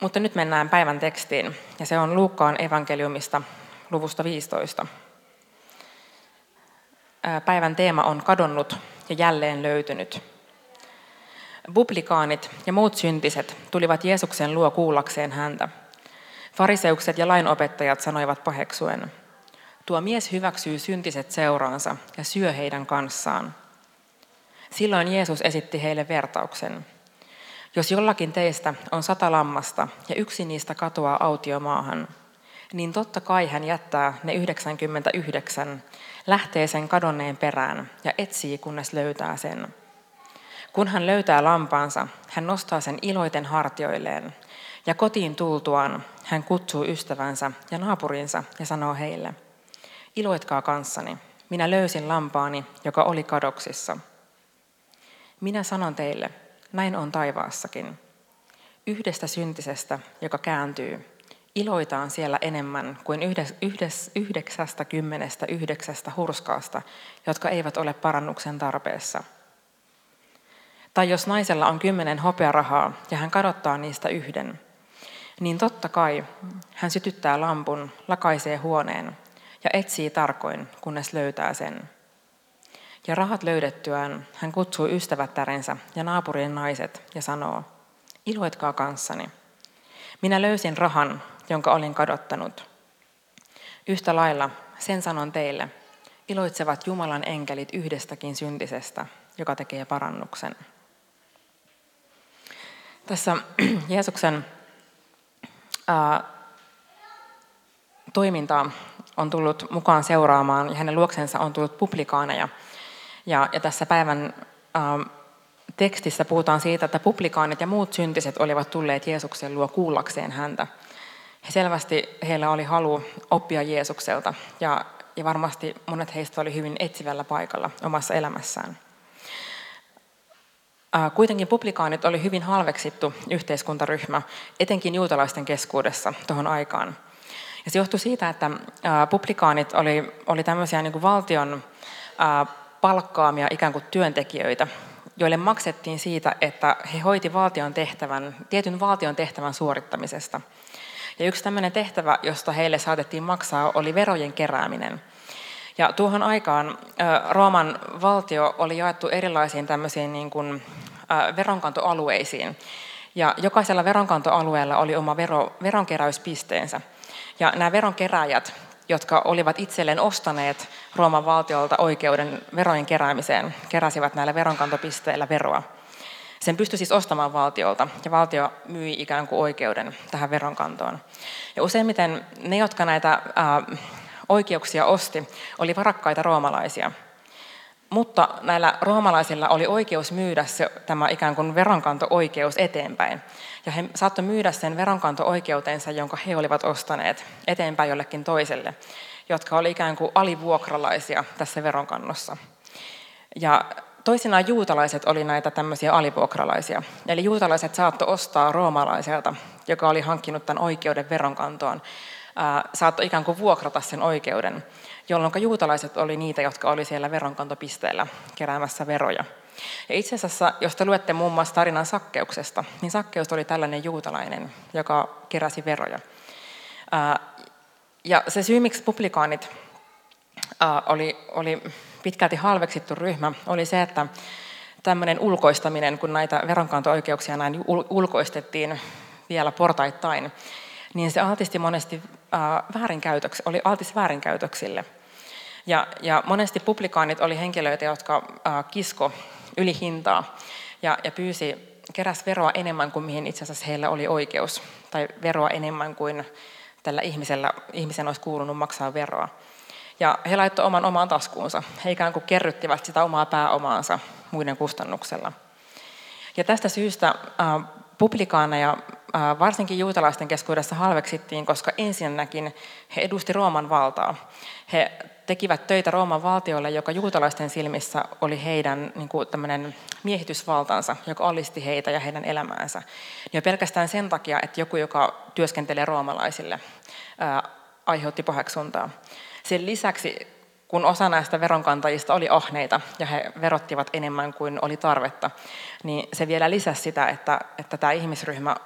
Mutta nyt mennään päivän tekstiin, ja se on Luukkaan evankeliumista luvusta 15. Päivän teema on kadonnut ja jälleen löytynyt. Publikaanit ja muut syntiset tulivat Jeesuksen luo kuullakseen häntä. Fariseukset ja lainopettajat sanoivat paheksuen, tuo mies hyväksyy syntiset seuraansa ja syö heidän kanssaan. Silloin Jeesus esitti heille vertauksen. Jos jollakin teistä on sata lammasta ja yksi niistä katoaa autiomaahan, niin totta kai hän jättää ne 99, lähtee sen kadonneen perään ja etsii, kunnes löytää sen. Kun hän löytää lampaansa, hän nostaa sen iloiten hartioilleen, ja kotiin tultuaan hän kutsuu ystävänsä ja naapurinsa ja sanoo heille, iloitkaa kanssani, minä löysin lampaani, joka oli kadoksissa. Minä sanon teille, näin on taivaassakin. Yhdestä syntisestä, joka kääntyy, iloitaan siellä enemmän kuin yhdeksästä kymmenestä yhdeksästä hurskaasta, jotka eivät ole parannuksen tarpeessa. Tai jos naisella on kymmenen hopearahaa ja hän kadottaa niistä yhden, niin totta kai hän sytyttää lampun, lakaisee huoneen ja etsii tarkoin, kunnes löytää sen. Ja rahat löydettyään hän kutsuu ystävättärensä ja naapurin naiset ja sanoo, iloitkaa kanssani. Minä löysin rahan, jonka olin kadottanut. Yhtä lailla sen sanon teille, iloitsevat Jumalan enkelit yhdestäkin syntisestä, joka tekee parannuksen. Tässä Jeesuksen ää, toimintaa on tullut mukaan seuraamaan ja hänen luoksensa on tullut publikaaneja. Ja, ja tässä päivän ää, tekstissä puhutaan siitä, että publikaanit ja muut syntiset olivat tulleet Jeesuksen luo kuullakseen häntä. He selvästi heillä oli halu oppia Jeesukselta ja, ja varmasti monet heistä oli hyvin etsivällä paikalla omassa elämässään. Kuitenkin publikaanit oli hyvin halveksittu yhteiskuntaryhmä, etenkin juutalaisten keskuudessa tuohon aikaan. Ja se johtui siitä, että publikaanit oli, oli tämmöisiä niin kuin valtion palkkaamia ikään kuin työntekijöitä, joille maksettiin siitä, että he hoiti valtion tehtävän, tietyn valtion tehtävän suorittamisesta. Ja yksi tämmöinen tehtävä, josta heille saatettiin maksaa, oli verojen kerääminen. Ja tuohon aikaan Rooman valtio oli jaettu erilaisiin tämmöisiin niin kuin, veronkantoalueisiin. Ja jokaisella veronkantoalueella oli oma vero, veronkeräyspisteensä. Ja nämä veronkeräjät, jotka olivat itselleen ostaneet Rooman valtiolta oikeuden verojen keräämiseen, keräsivät näillä veronkantopisteillä veroa. Sen pystyi siis ostamaan valtiolta, ja valtio myi ikään kuin oikeuden tähän veronkantoon. Ja useimmiten ne, jotka näitä ää, oikeuksia osti, oli varakkaita roomalaisia. Mutta näillä roomalaisilla oli oikeus myydä se, tämä ikään kuin veronkanto-oikeus eteenpäin. Ja he saattoivat myydä sen veronkanto-oikeutensa, jonka he olivat ostaneet, eteenpäin jollekin toiselle, jotka oli ikään kuin alivuokralaisia tässä veronkannossa. Ja toisinaan juutalaiset oli näitä tämmöisiä alivuokralaisia. Eli juutalaiset saattoi ostaa roomalaiselta, joka oli hankkinut tämän oikeuden veronkantoon, saattoi ikään kuin vuokrata sen oikeuden, jolloin juutalaiset oli niitä, jotka oli siellä veronkantopisteellä keräämässä veroja. Ja itse asiassa, jos te luette muun muassa tarinan Sakkeuksesta, niin Sakkeus oli tällainen juutalainen, joka keräsi veroja. Ja se syy, miksi publikaanit oli, oli pitkälti halveksittu ryhmä, oli se, että tämmöinen ulkoistaminen, kun näitä veronkanto-oikeuksia näin ulkoistettiin vielä portaittain, niin se altisti monesti väärinkäytöksi, oli altis väärinkäytöksille. Ja, ja monesti publikaanit oli henkilöitä, jotka kisko yli hintaa ja, ja pyysi, keräs veroa enemmän kuin mihin itse asiassa heillä oli oikeus, tai veroa enemmän kuin tällä ihmisellä, ihmisen olisi kuulunut maksaa veroa. Ja he laittoivat oman omaan taskuunsa. He ikään kuin kerryttivät sitä omaa pääomaansa muiden kustannuksella. Ja tästä syystä publikaaneja varsinkin juutalaisten keskuudessa halveksittiin, koska ensinnäkin he edusti Rooman valtaa. He tekivät töitä Rooman valtiolle, joka juutalaisten silmissä oli heidän niin kuin miehitysvaltansa, joka alisti heitä ja heidän elämäänsä. Ja pelkästään sen takia, että joku, joka työskentelee roomalaisille, ää, aiheutti paheksuntaa. Sen lisäksi, kun osa näistä veronkantajista oli ahneita ja he verottivat enemmän kuin oli tarvetta, niin se vielä lisäsi sitä, että, että tämä ihmisryhmä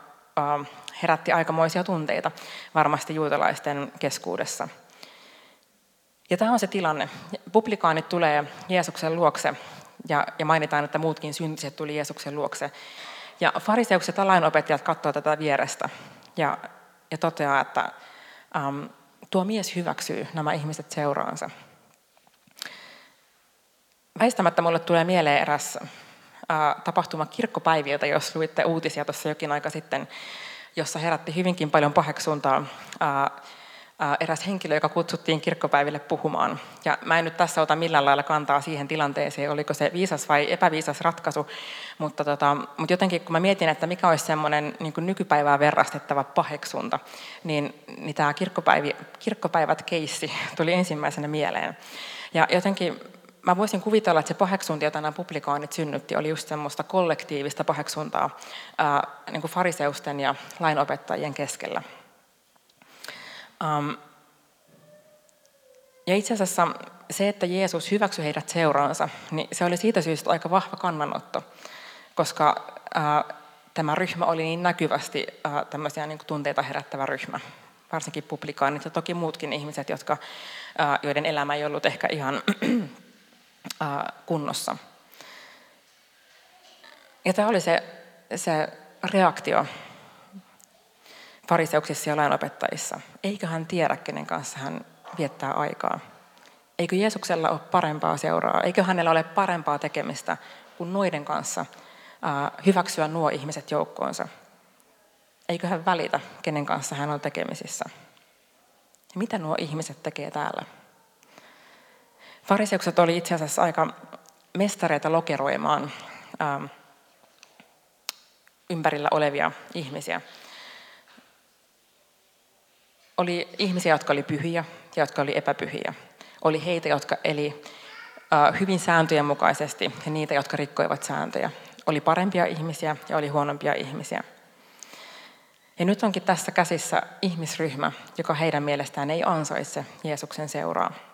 herätti aikamoisia tunteita varmasti juutalaisten keskuudessa. Ja tämä on se tilanne. Publikaanit tulee Jeesuksen luokse ja, ja mainitaan, että muutkin syntiset tuli Jeesuksen luokse. Ja fariseukset ja lainopettajat katsovat tätä vierestä ja, ja toteaa, että um, tuo mies hyväksyy nämä ihmiset seuraansa. Väistämättä mulle tulee mieleen eräs tapahtuma kirkkopäiviltä, jos luitte uutisia tuossa jokin aika sitten, jossa herätti hyvinkin paljon paheksuntaa eräs henkilö, joka kutsuttiin kirkkopäiville puhumaan. Ja mä en nyt tässä ota millään lailla kantaa siihen tilanteeseen, oliko se viisas vai epäviisas ratkaisu, mutta, tota, mutta jotenkin kun mä mietin, että mikä olisi semmoinen niin nykypäivää verrastettava paheksunta, niin, niin tämä kirkkopäivät keissi tuli ensimmäisenä mieleen. Ja jotenkin mä voisin kuvitella, että se paheksunta, jota nämä publikaanit synnytti, oli just semmoista kollektiivista paheksuntaa ää, niin kuin fariseusten ja lainopettajien keskellä. Um, ja itse asiassa se, että Jeesus hyväksyi heidät seuraansa, niin se oli siitä syystä aika vahva kannanotto, koska uh, tämä ryhmä oli niin näkyvästi uh, tämmöisiä niin tunteita herättävä ryhmä. Varsinkin publikaanit ja toki muutkin ihmiset, jotka, uh, joiden elämä ei ollut ehkä ihan kunnossa. Ja tämä oli se, se reaktio fariseuksissa ja lainopettajissa. Eikö hän tiedä, kenen kanssa hän viettää aikaa? Eikö Jeesuksella ole parempaa seuraa? Eikö hänellä ole parempaa tekemistä kuin noiden kanssa hyväksyä nuo ihmiset joukkoonsa? Eikö hän välitä, kenen kanssa hän on tekemisissä? Ja mitä nuo ihmiset tekee täällä? Fariseukset oli itse asiassa aika mestareita lokeroimaan ympärillä olevia ihmisiä. Oli ihmisiä, jotka oli pyhiä ja jotka oli epäpyhiä. Oli heitä, jotka eli hyvin sääntöjen mukaisesti ja niitä, jotka rikkoivat sääntöjä. Oli parempia ihmisiä ja oli huonompia ihmisiä. Ja nyt onkin tässä käsissä ihmisryhmä, joka heidän mielestään ei ansaitse Jeesuksen seuraa.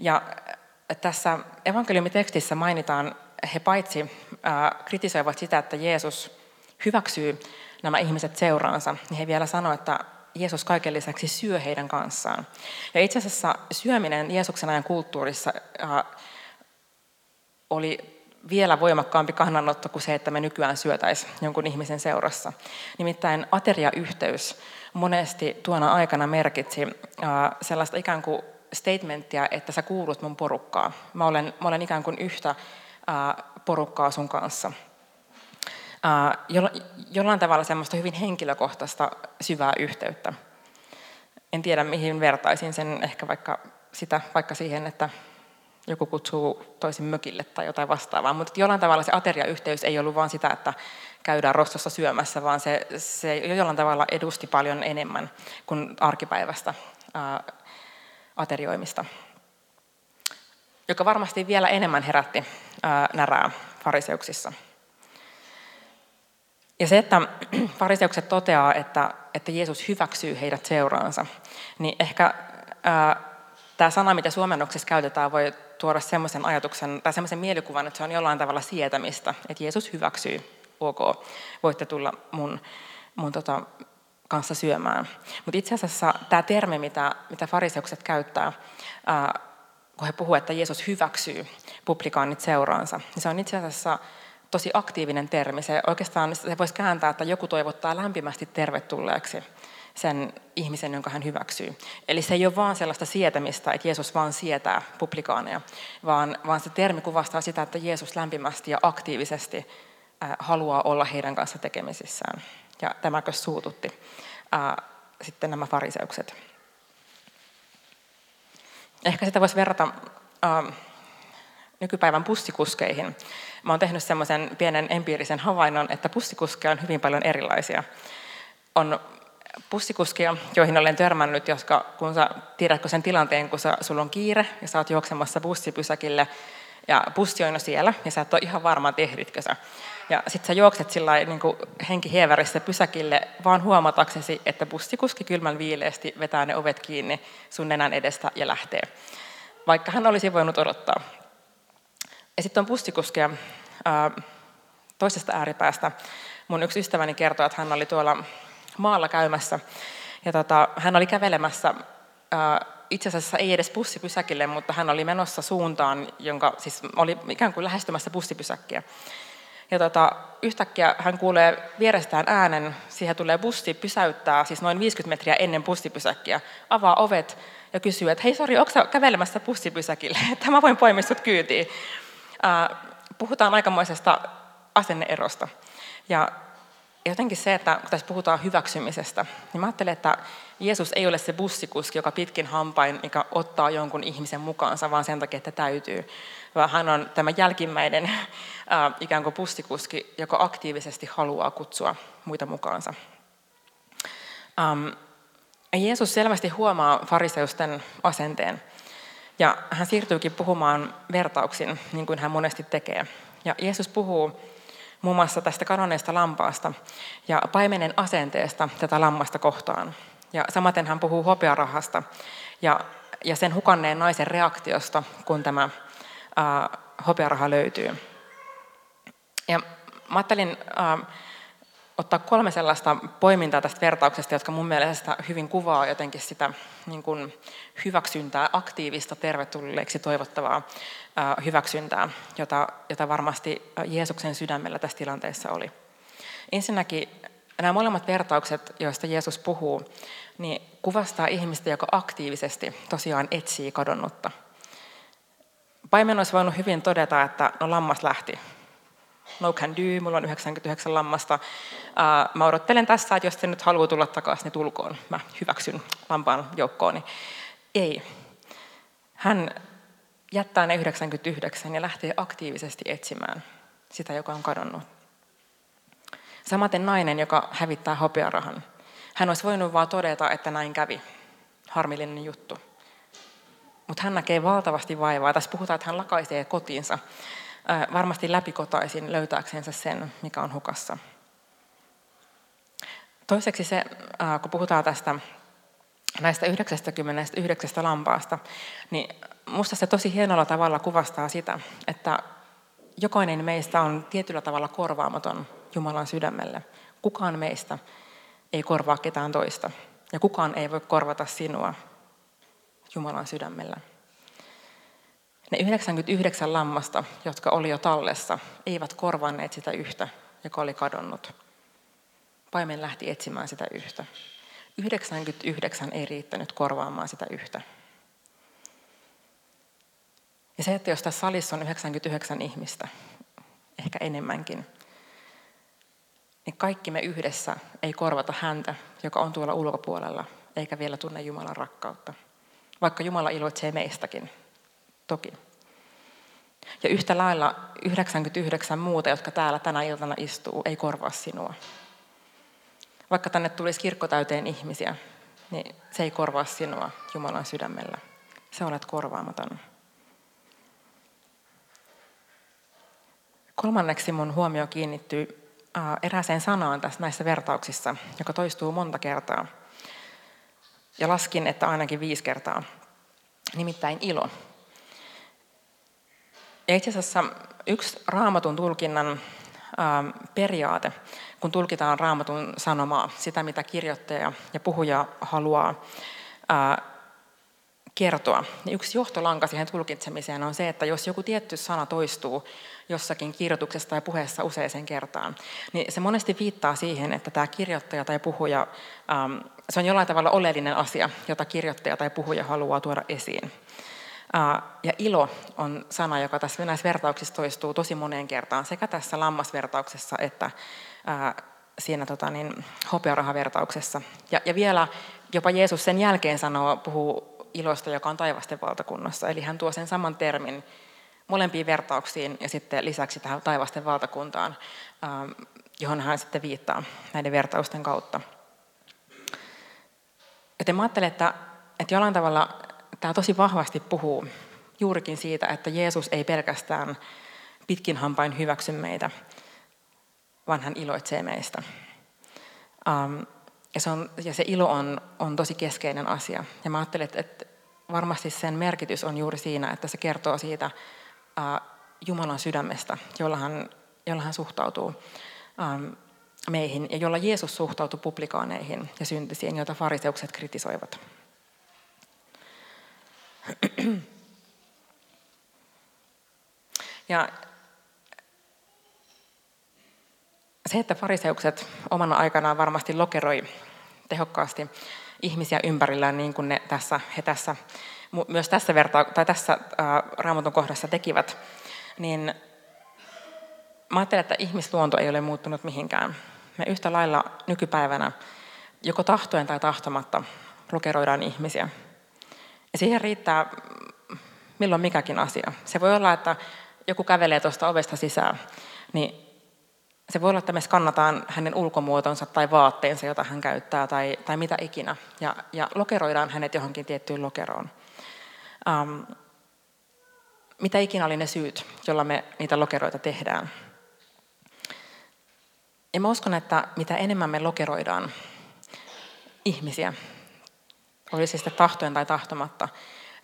Ja tässä evankeliumitekstissä mainitaan, he paitsi kritisoivat sitä, että Jeesus hyväksyy nämä ihmiset seuraansa, niin he vielä sanoivat, että Jeesus kaiken lisäksi syö heidän kanssaan. Ja itse asiassa syöminen Jeesuksen ajan kulttuurissa äh, oli vielä voimakkaampi kannanotto kuin se, että me nykyään syötäisiin jonkun ihmisen seurassa. Nimittäin ateriayhteys monesti tuona aikana merkitsi äh, sellaista ikään kuin statementtia, että sä kuulut mun porukkaa. Mä olen, mä olen ikään kuin yhtä porukkaa sun kanssa – jollain tavalla semmoista hyvin henkilökohtaista syvää yhteyttä. En tiedä, mihin vertaisin sen, ehkä vaikka, sitä, vaikka siihen, että joku kutsuu toisen mökille tai jotain vastaavaa, mutta jollain tavalla se ateriayhteys ei ollut vain sitä, että käydään rostossa syömässä, vaan se, se jollain tavalla edusti paljon enemmän kuin arkipäivästä ää, aterioimista, joka varmasti vielä enemmän herätti ää, närää fariseuksissa. Ja se, että fariseukset toteaa, että, että Jeesus hyväksyy heidät seuraansa, niin ehkä ää, tämä sana, mitä suomennoksessa käytetään, voi tuoda semmoisen ajatuksen tai semmoisen mielikuvan, että se on jollain tavalla sietämistä, että Jeesus hyväksyy, ok, voitte tulla mun, mun tota, kanssa syömään. Mutta itse asiassa tämä termi, mitä, mitä fariseukset käyttää, ää, kun he puhuvat, että Jeesus hyväksyy publikaanit seuraansa, niin se on itse asiassa tosi aktiivinen termi. Se oikeastaan se voisi kääntää, että joku toivottaa lämpimästi tervetulleeksi sen ihmisen, jonka hän hyväksyy. Eli se ei ole vaan sellaista sietämistä, että Jeesus vaan sietää publikaaneja, vaan, vaan se termi kuvastaa sitä, että Jeesus lämpimästi ja aktiivisesti haluaa olla heidän kanssa tekemisissään. Ja tämäkö suututti äh, sitten nämä fariseukset. Ehkä sitä voisi verrata äh, nykypäivän bussikuskeihin. Mä oon tehnyt semmoisen pienen empiirisen havainnon, että bussikuskeja on hyvin paljon erilaisia. On bussikuskia, joihin olen törmännyt, joska kun sä tiedätkö sen tilanteen, kun sä, sulla on kiire ja sä oot juoksemassa bussipysäkille ja bussi on siellä ja sä et ole ihan varma, tehditkö sä. Ja sit sä juokset sillä niin henkihieverissä pysäkille vaan huomataksesi, että bussikuski kylmän viileesti vetää ne ovet kiinni sun nenän edestä ja lähtee. Vaikka hän olisi voinut odottaa. Ja sitten on bussikuskeja toisesta ääripäästä, mun yksi ystäväni kertoi, että hän oli tuolla maalla käymässä ja tota, hän oli kävelemässä ää, itse asiassa ei edes bussipysäkille, mutta hän oli menossa suuntaan, jonka siis oli ikään kuin lähestymässä bussipysäkkiä. Ja tota, yhtäkkiä hän kuulee vierestään äänen, siihen tulee bussi, pysäyttää, siis noin 50 metriä ennen bussipysäkkiä, avaa ovet ja kysyy, että hei sori, onko kävelemässä bussipysäkille, että mä voin poimia sut kyytiin. puhutaan aikamoisesta asenneerosta. Ja jotenkin se, että kun tässä puhutaan hyväksymisestä, niin mä ajattelen, että Jeesus ei ole se bussikuski, joka pitkin hampain, mikä ottaa jonkun ihmisen mukaansa, vaan sen takia, että täytyy. Vaan hän on tämä jälkimmäinen äh, ikään kuin bussikuski, joka aktiivisesti haluaa kutsua muita mukaansa. Ähm, Jeesus selvästi huomaa fariseusten asenteen. Ja hän siirtyykin puhumaan vertauksin, niin kuin hän monesti tekee. Ja Jeesus puhuu muun muassa tästä kadonneesta lampaasta ja paimenen asenteesta tätä lammasta kohtaan. Ja samaten hän puhuu hopearahasta ja, ja sen hukanneen naisen reaktiosta, kun tämä ää, hopearaha löytyy. Ja mä ajattelin ää, ottaa kolme sellaista poimintaa tästä vertauksesta, jotka mun mielestä hyvin kuvaa jotenkin sitä niin kuin hyväksyntää, aktiivista, tervetulleeksi toivottavaa ää, hyväksyntää, jota, jota varmasti Jeesuksen sydämellä tässä tilanteessa oli. Ensinnäkin nämä molemmat vertaukset, joista Jeesus puhuu, niin kuvastaa ihmistä, joka aktiivisesti tosiaan etsii kadonnutta. Paimen olisi voinut hyvin todeta, että no lammas lähti. No can do, mulla on 99 lammasta. Mä odottelen tässä, että jos se nyt haluaa tulla takaisin, niin tulkoon. Mä hyväksyn lampaan joukkooni. Ei. Hän jättää ne 99 ja lähtee aktiivisesti etsimään sitä, joka on kadonnut. Samaten nainen, joka hävittää hopearahan. Hän olisi voinut vaan todeta, että näin kävi. Harmillinen juttu. Mutta hän näkee valtavasti vaivaa. Tässä puhutaan, että hän lakaisee kotiinsa varmasti läpikotaisin löytääksensä sen, mikä on hukassa. Toiseksi se, kun puhutaan tästä näistä 99 lampaasta, niin minusta se tosi hienolla tavalla kuvastaa sitä, että jokainen meistä on tietyllä tavalla korvaamaton Jumalan sydämelle. Kukaan meistä ei korvaa ketään toista. Ja kukaan ei voi korvata sinua Jumalan sydämellä. Ne 99 lammasta, jotka oli jo tallessa, eivät korvanneet sitä yhtä, joka oli kadonnut. Paimen lähti etsimään sitä yhtä. 99 ei riittänyt korvaamaan sitä yhtä. Ja se, että jos tässä salissa on 99 ihmistä, ehkä enemmänkin, niin kaikki me yhdessä ei korvata häntä, joka on tuolla ulkopuolella, eikä vielä tunne Jumalan rakkautta. Vaikka Jumala iloitsee meistäkin, toki. Ja yhtä lailla 99 muuta, jotka täällä tänä iltana istuu, ei korvaa sinua. Vaikka tänne tulisi kirkko täyteen ihmisiä, niin se ei korvaa sinua Jumalan sydämellä. Se olet korvaamaton. Kolmanneksi mun huomio kiinnittyy erääseen sanaan tässä näissä vertauksissa, joka toistuu monta kertaa. Ja laskin, että ainakin viisi kertaa. Nimittäin ilo. Ja itse asiassa yksi raamatun tulkinnan periaate, kun tulkitaan raamatun sanomaa, sitä mitä kirjoittaja ja puhuja haluaa kertoa. Yksi johtolanka siihen tulkitsemiseen on se, että jos joku tietty sana toistuu jossakin kirjoituksessa tai puheessa useaseen kertaan, niin se monesti viittaa siihen, että tämä kirjoittaja tai puhuja, se on jollain tavalla oleellinen asia, jota kirjoittaja tai puhuja haluaa tuoda esiin. Ja ilo on sana, joka tässä näissä vertauksissa toistuu tosi moneen kertaan, sekä tässä lammasvertauksessa että siinä tota, niin, hopearahavertauksessa. Ja, ja vielä jopa Jeesus sen jälkeen sanoo, puhuu ilosta, joka on taivasten valtakunnassa. Eli hän tuo sen saman termin molempiin vertauksiin ja sitten lisäksi tähän taivasten valtakuntaan, johon hän sitten viittaa näiden vertausten kautta. Joten mä ajattelen, että, että jollain tavalla tämä tosi vahvasti puhuu juurikin siitä, että Jeesus ei pelkästään pitkin hampain hyväksy meitä, vaan hän iloitsee meistä. Um, ja, se on, ja se ilo on, on tosi keskeinen asia. Ja mä ajattelen, että, että varmasti sen merkitys on juuri siinä, että se kertoo siitä uh, Jumalan sydämestä, jolla hän, jolla hän suhtautuu um, meihin ja jolla Jeesus suhtautui publikaaneihin ja syntisiin, joita fariseukset kritisoivat. Ja se, että fariseukset omana aikanaan varmasti lokeroi tehokkaasti ihmisiä ympärillään, niin kuin ne tässä, he tässä, myös tässä, verta, tai tässä ää, raamatun kohdassa tekivät, niin mä ajattelen, että ihmisluonto ei ole muuttunut mihinkään. Me yhtä lailla nykypäivänä joko tahtoen tai tahtomatta lokeroidaan ihmisiä. Ja siihen riittää milloin mikäkin asia. Se voi olla, että joku kävelee tuosta ovesta sisään, niin se voi olla, että me skannataan hänen ulkomuotonsa tai vaatteensa, jota hän käyttää, tai, tai mitä ikinä, ja, ja lokeroidaan hänet johonkin tiettyyn lokeroon. Um, mitä ikinä oli ne syyt, jolla me niitä lokeroita tehdään. Ja mä uskon, että mitä enemmän me lokeroidaan ihmisiä, oli se sitten tahtojen tai tahtomatta,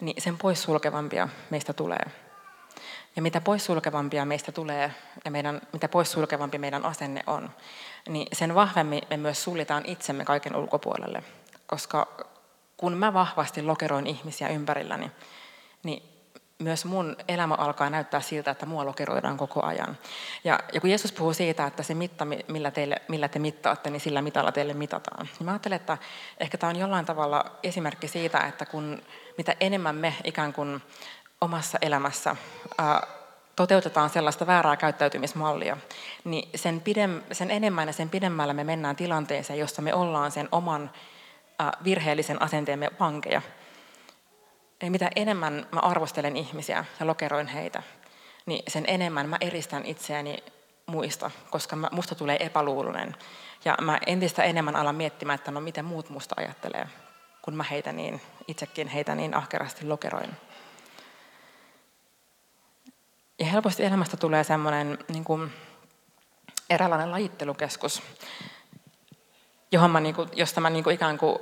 niin sen poissulkevampia meistä tulee. Ja mitä poissulkevampia meistä tulee ja meidän, mitä poissulkevampi meidän asenne on, niin sen vahvemmin me myös suljetaan itsemme kaiken ulkopuolelle. Koska kun mä vahvasti lokeroin ihmisiä ympärilläni, niin myös mun elämä alkaa näyttää siltä, että mua lokeroidaan koko ajan. Ja, ja kun Jeesus puhuu siitä, että se mitta, millä, teille, millä te mittaatte, niin sillä mitalla teille mitataan. Niin mä ajattelen, että ehkä tämä on jollain tavalla esimerkki siitä, että kun mitä enemmän me ikään kuin omassa elämässä toteutetaan sellaista väärää käyttäytymismallia, niin sen, pidem, sen enemmän ja sen pidemmällä me mennään tilanteeseen, jossa me ollaan sen oman virheellisen asenteemme vankeja. Eli mitä enemmän mä arvostelen ihmisiä ja lokeroin heitä, niin sen enemmän mä eristän itseäni muista, koska mä, musta tulee epäluulonen. Ja mä entistä enemmän alan miettimään, että no miten muut musta ajattelee, kun mä heitä niin, itsekin heitä niin ahkerasti lokeroin. Ja helposti elämästä tulee semmoinen niin kuin, eräänlainen lajittelukeskus, johon mä, niin kuin, josta mä niin kuin, ikään kuin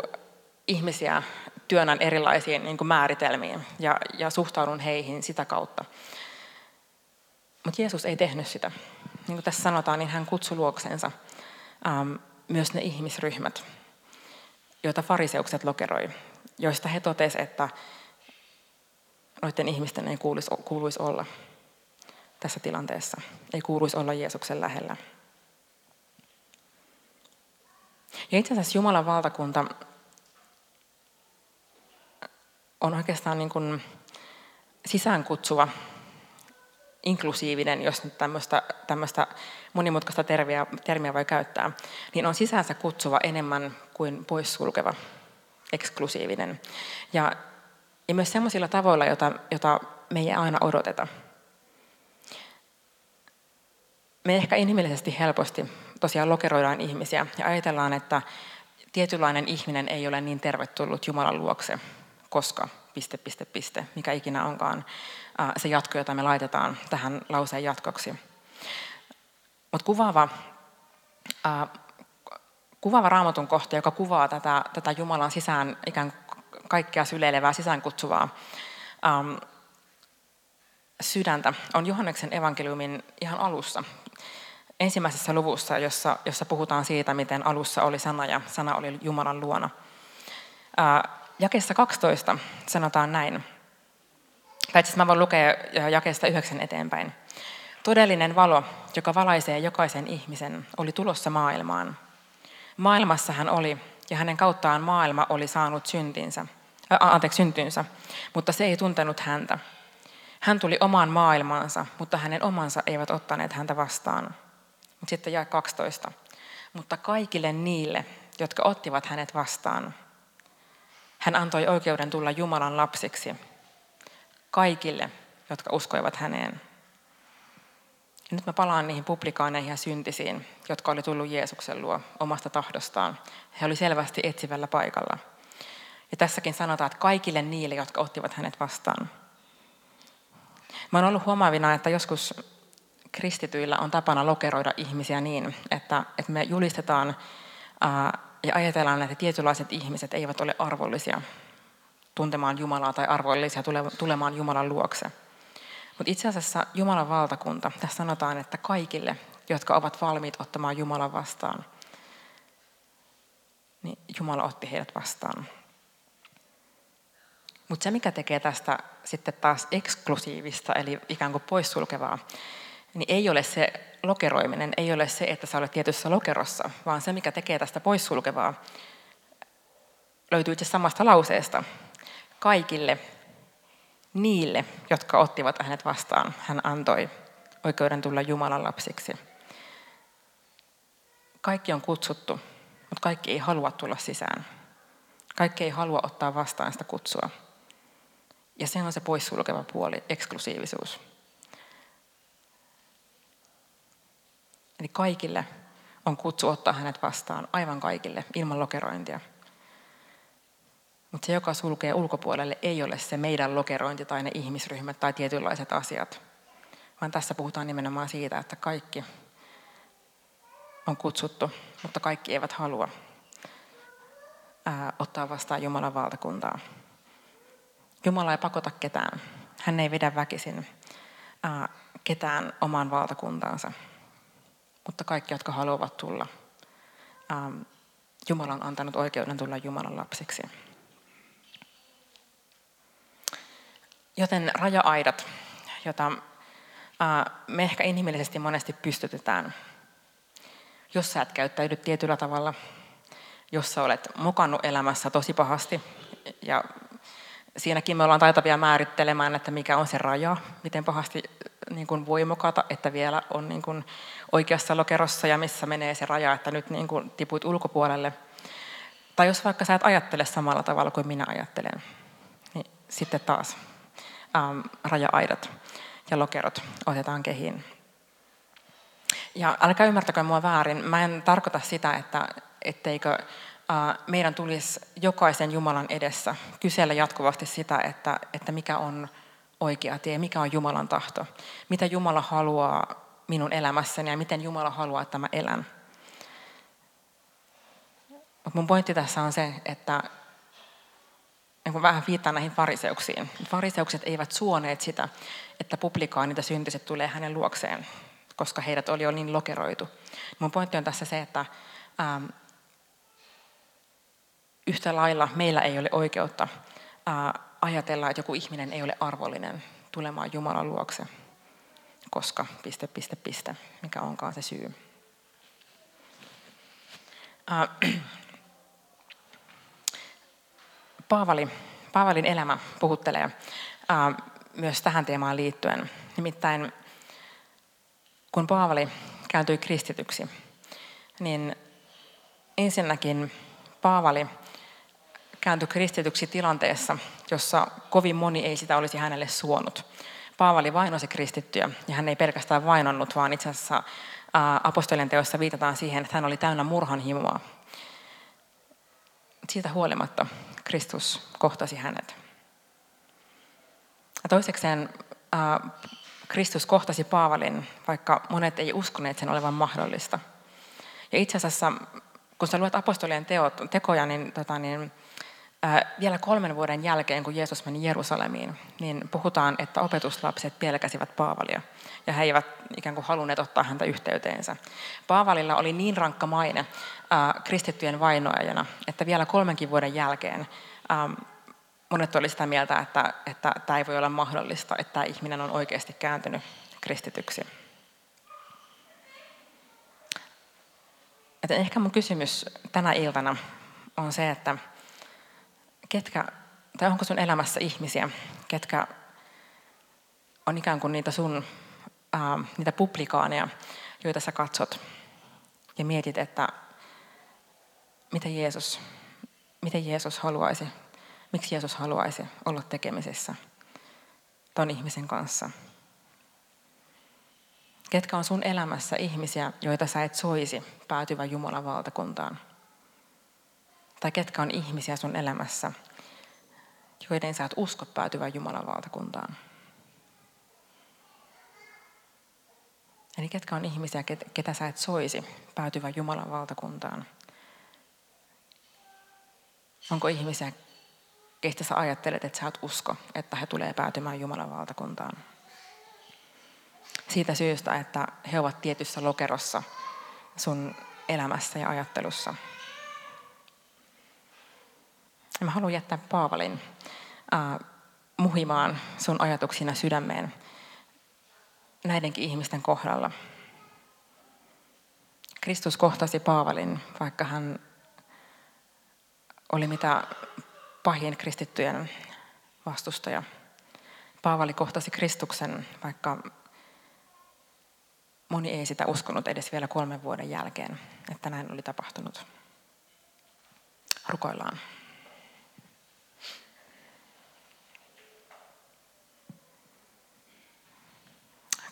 ihmisiä työnnän erilaisiin niin kuin määritelmiin ja, ja suhtaudun heihin sitä kautta. Mutta Jeesus ei tehnyt sitä. Niin kuin tässä sanotaan, niin hän kutsui luoksensa ähm, myös ne ihmisryhmät, joita fariseukset lokeroi, joista he totesivat, että noiden ihmisten ei kuuluisi, kuuluisi olla tässä tilanteessa. Ei kuuluisi olla Jeesuksen lähellä. Ja itse asiassa Jumalan valtakunta on oikeastaan niin kuin sisäänkutsuva, inklusiivinen, jos nyt tämmöistä, tämmöistä monimutkaista termiä, termiä voi käyttää, niin on sisäänsä kutsuva enemmän kuin poissulkeva, eksklusiivinen. Ja, ja myös sellaisilla tavoilla, jota, jota me ei aina odoteta. Me ehkä inhimillisesti helposti tosiaan lokeroidaan ihmisiä ja ajatellaan, että tietynlainen ihminen ei ole niin tervetullut Jumalan luokse koska, piste, piste, piste, mikä ikinä onkaan se jatko, jota me laitetaan tähän lauseen jatkoksi. Mutta kuvaava, kuvaava raamatun kohta, joka kuvaa tätä, tätä Jumalan sisään ikään kaikkea syleilevää, sisäänkutsuvaa ähm, sydäntä, on Johanneksen evankeliumin ihan alussa. Ensimmäisessä luvussa, jossa, jossa puhutaan siitä, miten alussa oli sana ja sana oli Jumalan luona. Äh, Jakessa 12 sanotaan näin. Tai itse mä voin lukea jakesta yhdeksän eteenpäin. Todellinen valo, joka valaisee jokaisen ihmisen, oli tulossa maailmaan. Maailmassa hän oli, ja hänen kauttaan maailma oli saanut syntinsä, ää, anteeksi, syntynsä, mutta se ei tuntenut häntä. Hän tuli omaan maailmaansa, mutta hänen omansa eivät ottaneet häntä vastaan. Mutta sitten jää 12. Mutta kaikille niille, jotka ottivat hänet vastaan, hän antoi oikeuden tulla Jumalan lapsiksi kaikille, jotka uskoivat häneen. Ja nyt mä palaan niihin publikaaneihin ja syntisiin, jotka oli tullut Jeesuksen luo omasta tahdostaan. He oli selvästi etsivällä paikalla. Ja tässäkin sanotaan, että kaikille niille, jotka ottivat hänet vastaan. Mä oon ollut huomaavina, että joskus kristityillä on tapana lokeroida ihmisiä niin, että, että me julistetaan ja ajatellaan, että tietynlaiset ihmiset eivät ole arvollisia tuntemaan Jumalaa tai arvollisia tulemaan Jumalan luokse. Mutta itse asiassa Jumalan valtakunta, tässä sanotaan, että kaikille jotka ovat valmiit ottamaan Jumalan vastaan, niin Jumala otti heidät vastaan. Mutta se, mikä tekee tästä sitten taas eksklusiivista, eli ikään kuin poissulkevaa, niin ei ole se lokeroiminen, ei ole se, että sä olet tietyssä lokerossa, vaan se, mikä tekee tästä poissulkevaa, löytyy itse samasta lauseesta. Kaikille niille, jotka ottivat hänet vastaan, hän antoi oikeuden tulla Jumalan lapsiksi. Kaikki on kutsuttu, mutta kaikki ei halua tulla sisään. Kaikki ei halua ottaa vastaan sitä kutsua. Ja se on se poissulkeva puoli, eksklusiivisuus. Eli kaikille on kutsu ottaa hänet vastaan, aivan kaikille, ilman lokerointia. Mutta se, joka sulkee ulkopuolelle, ei ole se meidän lokerointi tai ne ihmisryhmät tai tietynlaiset asiat, vaan tässä puhutaan nimenomaan siitä, että kaikki on kutsuttu, mutta kaikki eivät halua ää, ottaa vastaan Jumalan valtakuntaa. Jumala ei pakota ketään. Hän ei vedä väkisin ää, ketään omaan valtakuntaansa. Mutta kaikki, jotka haluavat tulla, ää, Jumala on antanut oikeuden tulla Jumalan lapsiksi. Joten raja-aidat, jota me ehkä inhimillisesti monesti pystytetään, jos sä et käyttäydy tietyllä tavalla, jos sä olet mukannut elämässä tosi pahasti ja siinäkin me ollaan taitavia määrittelemään, että mikä on se raja, miten pahasti niin kuin voi mokata, että vielä on niin kuin oikeassa lokerossa ja missä menee se raja, että nyt niin kuin tipuit ulkopuolelle. Tai jos vaikka sä et ajattele samalla tavalla kuin minä ajattelen, niin sitten taas ähm, raja-aidat ja lokerot otetaan kehiin. Ja älkää ymmärtäkö mua väärin, mä en tarkoita sitä, että etteikö meidän tulisi jokaisen Jumalan edessä kysellä jatkuvasti sitä, että, että mikä on oikea tie, mikä on Jumalan tahto, mitä Jumala haluaa minun elämässäni ja miten Jumala haluaa, että mä elän. Mutta mun pointti tässä on se, että niin vähän viittaan näihin fariseuksiin. Fariseukset eivät suoneet sitä, että publikaanit ja syntiset tulee hänen luokseen, koska heidät oli jo niin lokeroitu. Mun pointti on tässä se, että ähm, yhtä lailla meillä ei ole oikeutta äh, ajatella, että joku ihminen ei ole arvollinen tulemaan Jumalan luokse, koska piste, piste, piste, mikä onkaan se syy. Äh, Paavali, Paavalin elämä puhuttelee ää, myös tähän teemaan liittyen. Nimittäin kun Paavali kääntyi kristityksi, niin ensinnäkin Paavali kääntyi kristityksi tilanteessa, jossa kovin moni ei sitä olisi hänelle suonut. Paavali vainosi kristittyjä, ja hän ei pelkästään vainonnut, vaan itse asiassa apostolien teossa viitataan siihen, että hän oli täynnä murhanhimoa. Siitä huolimatta Kristus kohtasi hänet. Ja toisekseen Kristus kohtasi Paavalin, vaikka monet ei uskoneet sen olevan mahdollista. Ja itse asiassa, kun sä luet apostolien teot, tekoja, niin, tota, niin vielä kolmen vuoden jälkeen, kun Jeesus meni Jerusalemiin, niin puhutaan, että opetuslapset pelkäsivät Paavalia. Ja he eivät ikään kuin halunneet ottaa häntä yhteyteensä. Paavalilla oli niin rankka maine äh, kristittyjen vainoajana, että vielä kolmenkin vuoden jälkeen ähm, monet olivat sitä mieltä, että, että tämä ei voi olla mahdollista, että tämä ihminen on oikeasti kääntynyt kristityksi. Että ehkä mun kysymys tänä iltana on se, että ketkä, tai onko sun elämässä ihmisiä, ketkä on ikään kuin niitä sun ää, niitä publikaaneja, joita sä katsot ja mietit, että mitä Jeesus, mitä Jeesus haluaisi Miksi Jeesus haluaisi olla tekemisessä ton ihmisen kanssa? Ketkä on sun elämässä ihmisiä, joita sä et soisi päätyvän Jumalan valtakuntaan? Tai ketkä on ihmisiä sun elämässä, joiden sä et usko päätyvän Jumalan valtakuntaan? Eli ketkä on ihmisiä, ketä sä et soisi päätyvän Jumalan valtakuntaan? Onko ihmisiä, keistä sä ajattelet, että sä et usko, että he tulee päätymään Jumalan valtakuntaan. siitä syystä, että he ovat tietyssä lokerossa sun elämässä ja ajattelussa. Mä haluan jättää Paavalin äh, muhimaan sun ajatuksina sydämeen näidenkin ihmisten kohdalla. Kristus kohtasi Paavalin, vaikka hän oli mitä pahin kristittyjen vastustaja. Paavali kohtasi Kristuksen, vaikka moni ei sitä uskonut edes vielä kolmen vuoden jälkeen, että näin oli tapahtunut. Rukoillaan.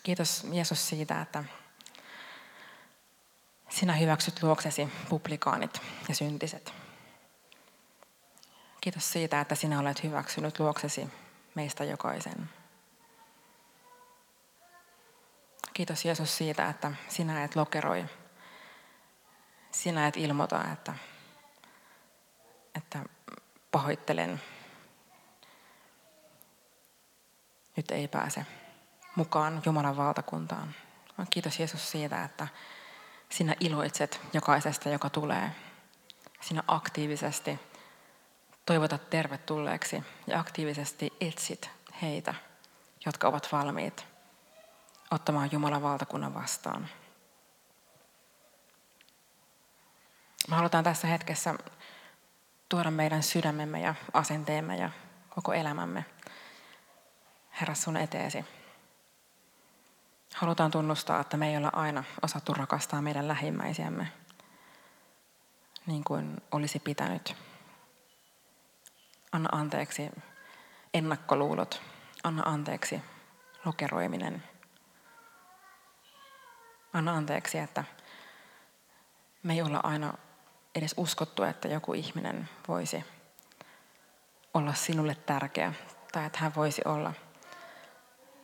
Kiitos Jeesus siitä, että sinä hyväksyt luoksesi publikaanit ja syntiset. Kiitos siitä, että sinä olet hyväksynyt luoksesi meistä jokaisen. Kiitos Jeesus siitä, että sinä et lokeroi. Sinä et ilmoita, että, että pahoittelen. Nyt ei pääse mukaan Jumalan valtakuntaan. Kiitos Jeesus siitä, että sinä iloitset jokaisesta, joka tulee. Sinä aktiivisesti toivotat tervetulleeksi ja aktiivisesti etsit heitä, jotka ovat valmiit ottamaan Jumalan valtakunnan vastaan. Me halutaan tässä hetkessä tuoda meidän sydämemme ja asenteemme ja koko elämämme Herra sun eteesi. Halutaan tunnustaa, että me ei olla aina osattu rakastaa meidän lähimmäisiämme niin kuin olisi pitänyt. Anna anteeksi ennakkoluulot. Anna anteeksi lokeroiminen. Anna anteeksi, että me ei olla aina edes uskottu, että joku ihminen voisi olla sinulle tärkeä tai että hän voisi olla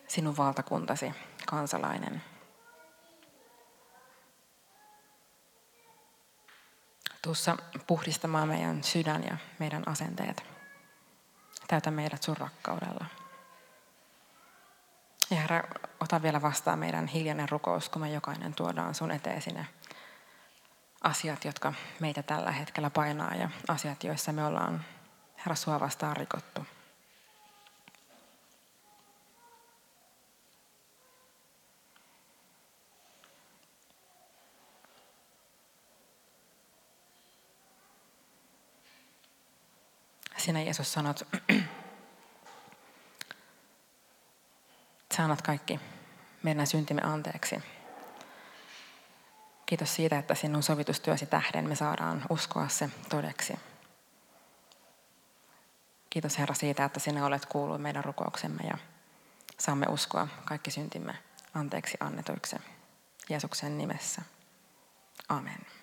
sinun valtakuntasi kansalainen. Tuossa puhdistamaan meidän sydän ja meidän asenteet. Täytä meidät sun rakkaudella. Ja Herra, ota vielä vastaan meidän hiljainen rukous, kun me jokainen tuodaan sun eteesi ne asiat, jotka meitä tällä hetkellä painaa ja asiat, joissa me ollaan, Herra, sua vastaan rikottu. Sinä Jeesus sanot, sä kaikki meidän syntimme anteeksi. Kiitos siitä, että sinun sovitustyösi tähden me saadaan uskoa se todeksi. Kiitos Herra siitä, että sinä olet kuullut meidän rukouksemme ja saamme uskoa kaikki syntimme anteeksi annetuiksi. Jeesuksen nimessä. Amen.